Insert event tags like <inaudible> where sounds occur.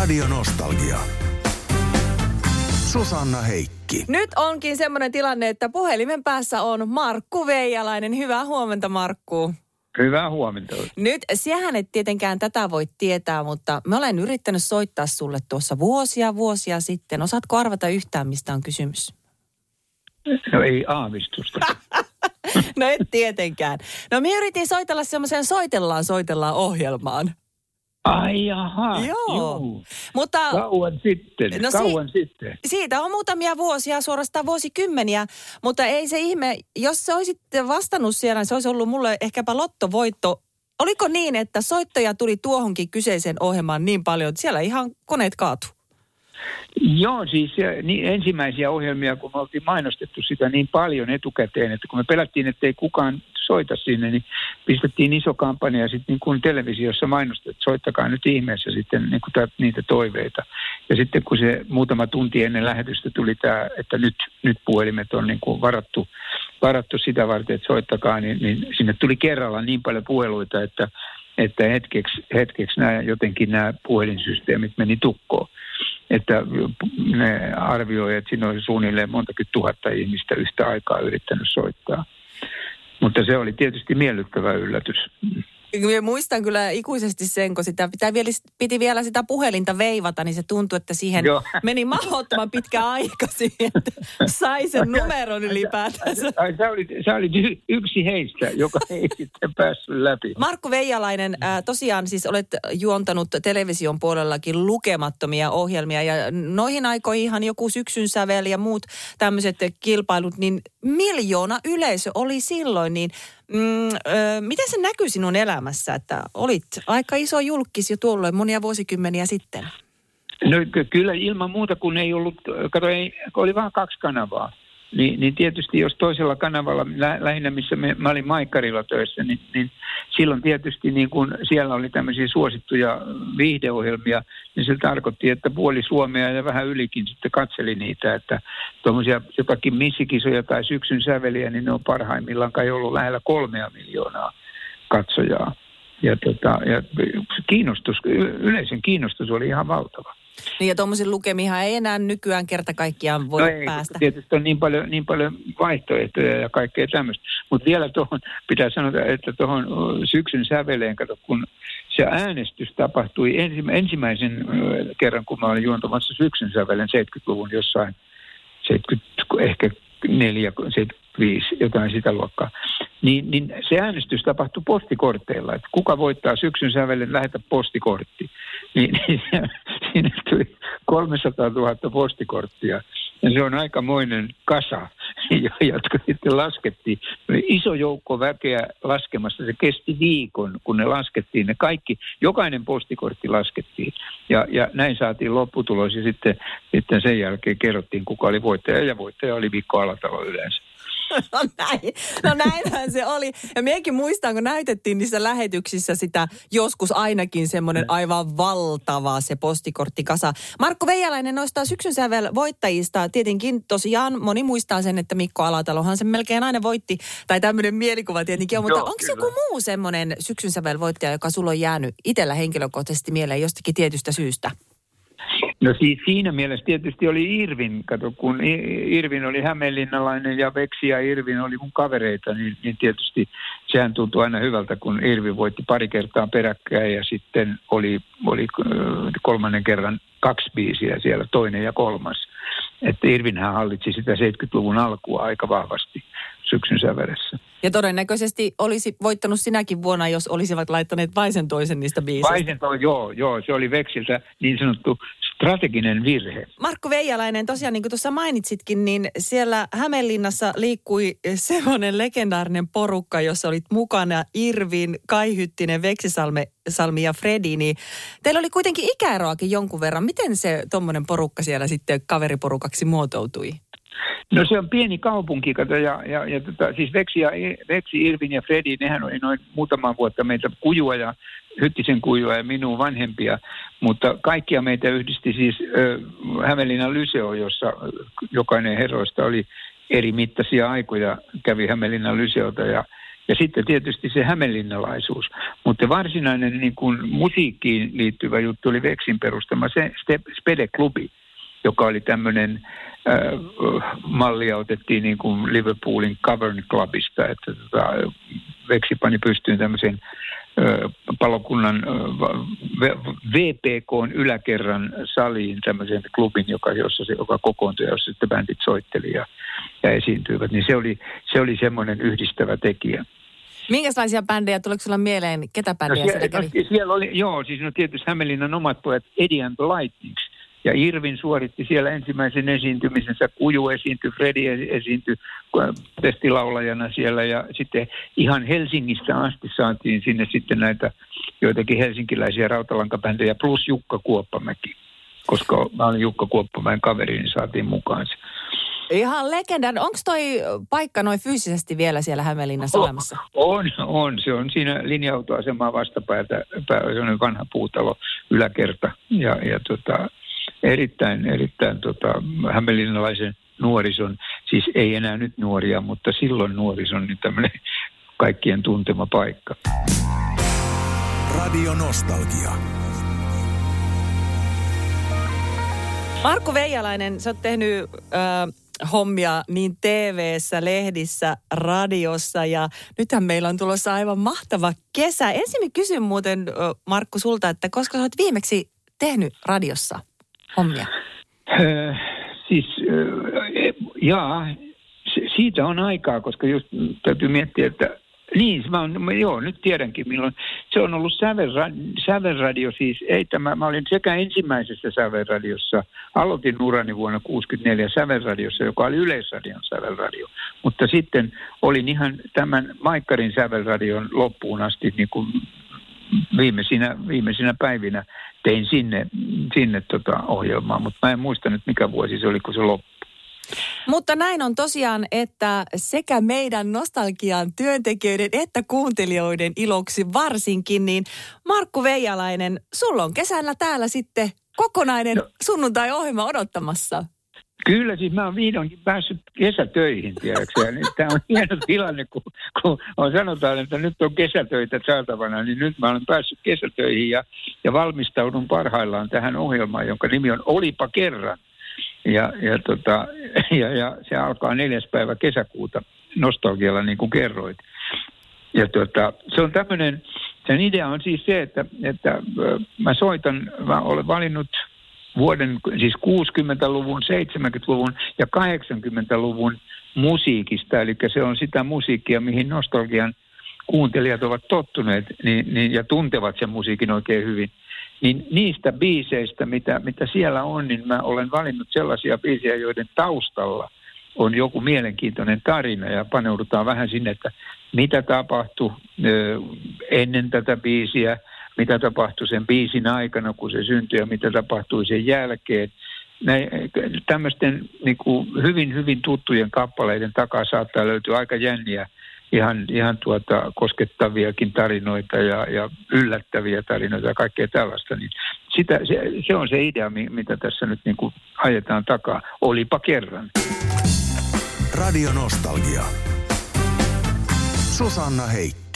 Radio Nostalgia. Susanna Heikki. Nyt onkin semmoinen tilanne, että puhelimen päässä on Markku Veijalainen. Hyvää huomenta, Markku. Hyvää huomenta. Nyt, siehän et tietenkään tätä voi tietää, mutta mä olen yrittänyt soittaa sulle tuossa vuosia vuosia sitten. Osaatko arvata yhtään, mistä on kysymys? No ei aavistusta. <laughs> no et tietenkään. No minä yritin soitella semmoiseen Soitellaan, soitellaan ohjelmaan. Ai jaha, Joo. juu. Mutta Kauan sitten, No no si- kauan sitten. siitä on muutamia vuosia, suorastaan vuosikymmeniä, mutta ei se ihme, jos se olisit vastannut siellä, niin se olisi ollut mulle ehkäpä lottovoitto. Oliko niin, että soittajia tuli tuohonkin kyseiseen ohjelmaan niin paljon, että siellä ihan koneet kaatu? Joo, siis niin ensimmäisiä ohjelmia, kun me oltiin mainostettu sitä niin paljon etukäteen, että kun me pelättiin, että ei kukaan soita sinne, niin pistettiin iso kampanja sitten niin kuin televisiossa mainostettu, että soittakaa nyt ihmeessä sitten niin kuin tä- niitä toiveita. Ja sitten kun se muutama tunti ennen lähetystä tuli tämä, että nyt, nyt puhelimet on niin kuin varattu, varattu sitä varten, että soittakaa, niin, niin sinne tuli kerralla niin paljon puheluita, että, että hetkeksi, hetkeksi nämä, jotenkin nämä puhelinsysteemit meni tukkoon että ne arvioi, että siinä oli suunnilleen montakin tuhatta ihmistä yhtä aikaa yrittänyt soittaa. Mutta se oli tietysti miellyttävä yllätys. Minä muistan kyllä ikuisesti sen, kun sitä pitää vielä, piti vielä sitä puhelinta veivata, niin se tuntui, että siihen Joo. meni mahdottoman pitkä aika siihen, että sai sen numeron ylipäätänsä. Ai, sä, olit, sä olit yksi heistä, joka <laughs> ei sitten päässyt läpi. Markku Veijalainen, ää, tosiaan siis olet juontanut television puolellakin lukemattomia ohjelmia ja noihin aikoihin ihan joku syksyn sävel ja muut tämmöiset kilpailut, niin miljoona yleisö oli silloin, niin mm, ö, miten se näkyy sinun elämässä, että olit aika iso julkis jo tuolloin monia vuosikymmeniä sitten? No ky- kyllä ilman muuta, kun ei ollut, kato, ei, oli vain kaksi kanavaa. Niin, niin tietysti jos toisella kanavalla, lä, lähinnä missä me, mä olin Maikkarilla töissä, niin, niin silloin tietysti niin kun siellä oli tämmöisiä suosittuja viihdeohjelmia, niin se tarkoitti, että puoli Suomea ja vähän ylikin sitten katseli niitä, että tuommoisia jotakin missikisoja tai syksyn säveliä, niin ne on parhaimmillaan kai ollut lähellä kolmea miljoonaa katsojaa. Ja, tota, ja kiinnostus, y- yleisön kiinnostus oli ihan valtava. Niin ja tuommoisen lukemihan ei enää nykyään kerta kaikkiaan voi no ei, päästä. tietysti on niin paljon, niin paljon vaihtoehtoja ja kaikkea tämmöistä. Mutta vielä tuohon pitää sanoa, että tuohon syksyn säveleen, kato, kun se äänestys tapahtui ensi, ensimmäisen kerran, kun mä olin juontamassa syksyn sävelen 70-luvun jossain, 70, ehkä 4, 75, jotain sitä luokkaa. Niin, niin se äänestys tapahtui postikorteilla, että kuka voittaa syksyn sävelen, lähetä postikortti. Niin, niin <laughs> siinä tuli 300 000 postikorttia. Ja se on aikamoinen kasa, <laughs> jotka sitten laskettiin. Iso joukko väkeä laskemassa. Se kesti viikon, kun ne laskettiin. Ne kaikki, jokainen postikortti laskettiin. Ja, ja näin saatiin lopputulos ja sitten, sitten sen jälkeen kerrottiin, kuka oli voittaja. Ja voittaja oli Mikko Alatalo yleensä. <laughs> No näin. No näinhän se oli. Ja minäkin muistan, kun näytettiin niissä lähetyksissä sitä joskus ainakin semmoinen aivan valtava se postikorttikasa. Markku Veijalainen noista syksyn sävel voittajista. Tietenkin tosiaan moni muistaa sen, että Mikko Alatalohan sen melkein aina voitti. Tai tämmöinen mielikuva tietenkin on. Mutta Joo, onko kyllä. joku muu semmoinen syksyn sävel voittaja, joka sulla on jäänyt itsellä henkilökohtaisesti mieleen jostakin tietystä syystä? No siis siinä mielessä tietysti oli Irvin, kato, kun Irvin oli hämeenlinnalainen ja Veksi ja Irvin oli mun kavereita, niin, niin tietysti sehän tuntui aina hyvältä, kun Irvin voitti pari kertaa peräkkäin ja sitten oli, oli kolmannen kerran kaksi biisiä siellä, toinen ja kolmas. Että Irvinhän hallitsi sitä 70-luvun alkua aika vahvasti syksyn sävelessä. Ja todennäköisesti olisi voittanut sinäkin vuonna, jos olisivat laittaneet vain sen toisen niistä biiseistä. Vaisen toi, joo, joo, se oli Veksiltä niin sanottu strateginen virhe. Markku Veijalainen, tosiaan niin kuin tuossa mainitsitkin, niin siellä Hämeenlinnassa liikkui semmoinen legendaarinen porukka, jossa olit mukana Irvin, Kai Hyttinen, Veksisalmi Salmi ja Fredi, niin teillä oli kuitenkin ikäeroakin jonkun verran. Miten se tuommoinen porukka siellä sitten kaveriporukaksi muotoutui? No se on pieni kaupunki, kato, ja, ja, ja tota, siis Veksi, ja, Veksi, Irvin ja Fredi, nehän oli noin muutaman vuotta meitä kujua ja Hyttisen kujua ja minun vanhempia, mutta kaikkia meitä yhdisti siis ö, Hämeenlinnan Lyseo, jossa jokainen herroista oli eri mittaisia aikoja, kävi Hämeenlinnan Lyseota ja, Ja sitten tietysti se hämeenlinnalaisuus. Mutta varsinainen niin kuin musiikkiin liittyvä juttu oli Veksin perustama se Spede-klubi, joka oli tämmöinen äh, mallia otettiin niin kuin Liverpoolin Cavern Clubista, että tota, Veksi pani pystyyn tämmöisen palokunnan VPK yläkerran saliin tämmöisen klubin, joka, jossa se, joka kokoontui, jossa sitten bändit soitteli ja, ja esiintyivät. Niin se oli, se oli semmoinen yhdistävä tekijä. Minkälaisia bändejä, tuleeko sinulla mieleen, ketä bändejä no, siellä, siellä kävi? No, siellä oli, joo, siis no tietysti Hämeenlinnan omat pojat Eddie and the Lightnings, ja Irvin suoritti siellä ensimmäisen esiintymisensä, Kuju esiintyi, Fredi esiintyi testilaulajana siellä ja sitten ihan Helsingistä asti saatiin sinne sitten näitä joitakin helsinkiläisiä rautalankabändejä plus Jukka Kuoppamäki. Koska mä olin Jukka Kuoppamäen kaveri, niin saatiin mukaan se. Ihan legendan. Onko toi paikka noin fyysisesti vielä siellä Hämeenlinnassa on, olemassa? On, on. Se on siinä linja-autoasemaa vastapäätä. Se on vanha puutalo yläkerta. Ja, ja tota, erittäin, erittäin tota, hämeenlinnalaisen nuorison, siis ei enää nyt nuoria, mutta silloin nuorison, niin tämmöinen kaikkien tuntema paikka. Radio Nostalgia. Markku Veijalainen, sä oot tehnyt äh, hommia niin TV-ssä, lehdissä, radiossa ja nythän meillä on tulossa aivan mahtava kesä. Ensin kysyn muuten Markku sulta, että koska sä oot viimeksi tehnyt radiossa? Hommia? Äh, siis, äh, jaa, siitä on aikaa, koska just täytyy miettiä, että niin, mä, on, joo, nyt tiedänkin milloin. Se on ollut Sävelradio siis, ei tämä, mä olin sekä ensimmäisessä Sävelradiossa, aloitin urani vuonna 64 Sävelradiossa, joka oli Yleisradion Sävelradio, mutta sitten olin ihan tämän Maikkarin Sävelradion loppuun asti niin kuin viimeisinä, viimeisinä päivinä tein sinne, sinne tota ohjelmaa, mutta mä en muista nyt mikä vuosi se oli, kun se loppui. Mutta näin on tosiaan, että sekä meidän nostalgian työntekijöiden että kuuntelijoiden iloksi varsinkin, niin Markku Veijalainen, sulla on kesällä täällä sitten kokonainen no. sunnuntai-ohjelma odottamassa. Kyllä, siis mä oon vihdoinkin päässyt kesätöihin. Niin tämä on hieno tilanne, kun, kun on sanotaan, että nyt on kesätöitä saatavana, niin nyt mä olen päässyt kesätöihin ja, ja valmistaudun parhaillaan tähän ohjelmaan, jonka nimi on Olipa kerran. Ja, ja, tota, ja, ja se alkaa neljäs päivä kesäkuuta nostalgialla, niin kuin kerroit. Ja tota, se on tämmöinen, sen idea on siis se, että, että mä soitan, mä olen valinnut vuoden, siis 60-luvun, 70-luvun ja 80-luvun musiikista, eli se on sitä musiikkia, mihin nostalgian kuuntelijat ovat tottuneet niin, niin, ja tuntevat sen musiikin oikein hyvin. Niin niistä biiseistä, mitä, mitä siellä on, niin mä olen valinnut sellaisia biisejä, joiden taustalla on joku mielenkiintoinen tarina ja paneudutaan vähän sinne, että mitä tapahtui ennen tätä biisiä, mitä tapahtui sen biisin aikana, kun se syntyi ja mitä tapahtui sen jälkeen. Näin, tämmöisten niin kuin hyvin, hyvin tuttujen kappaleiden takaa saattaa löytyä aika jänniä, ihan, ihan tuota, koskettaviakin tarinoita ja, ja yllättäviä tarinoita ja kaikkea tällaista. Niin sitä, se, se on se idea, mitä tässä nyt niin kuin ajetaan takaa. Olipa kerran. Radio Nostalgia. Susanna Heikki.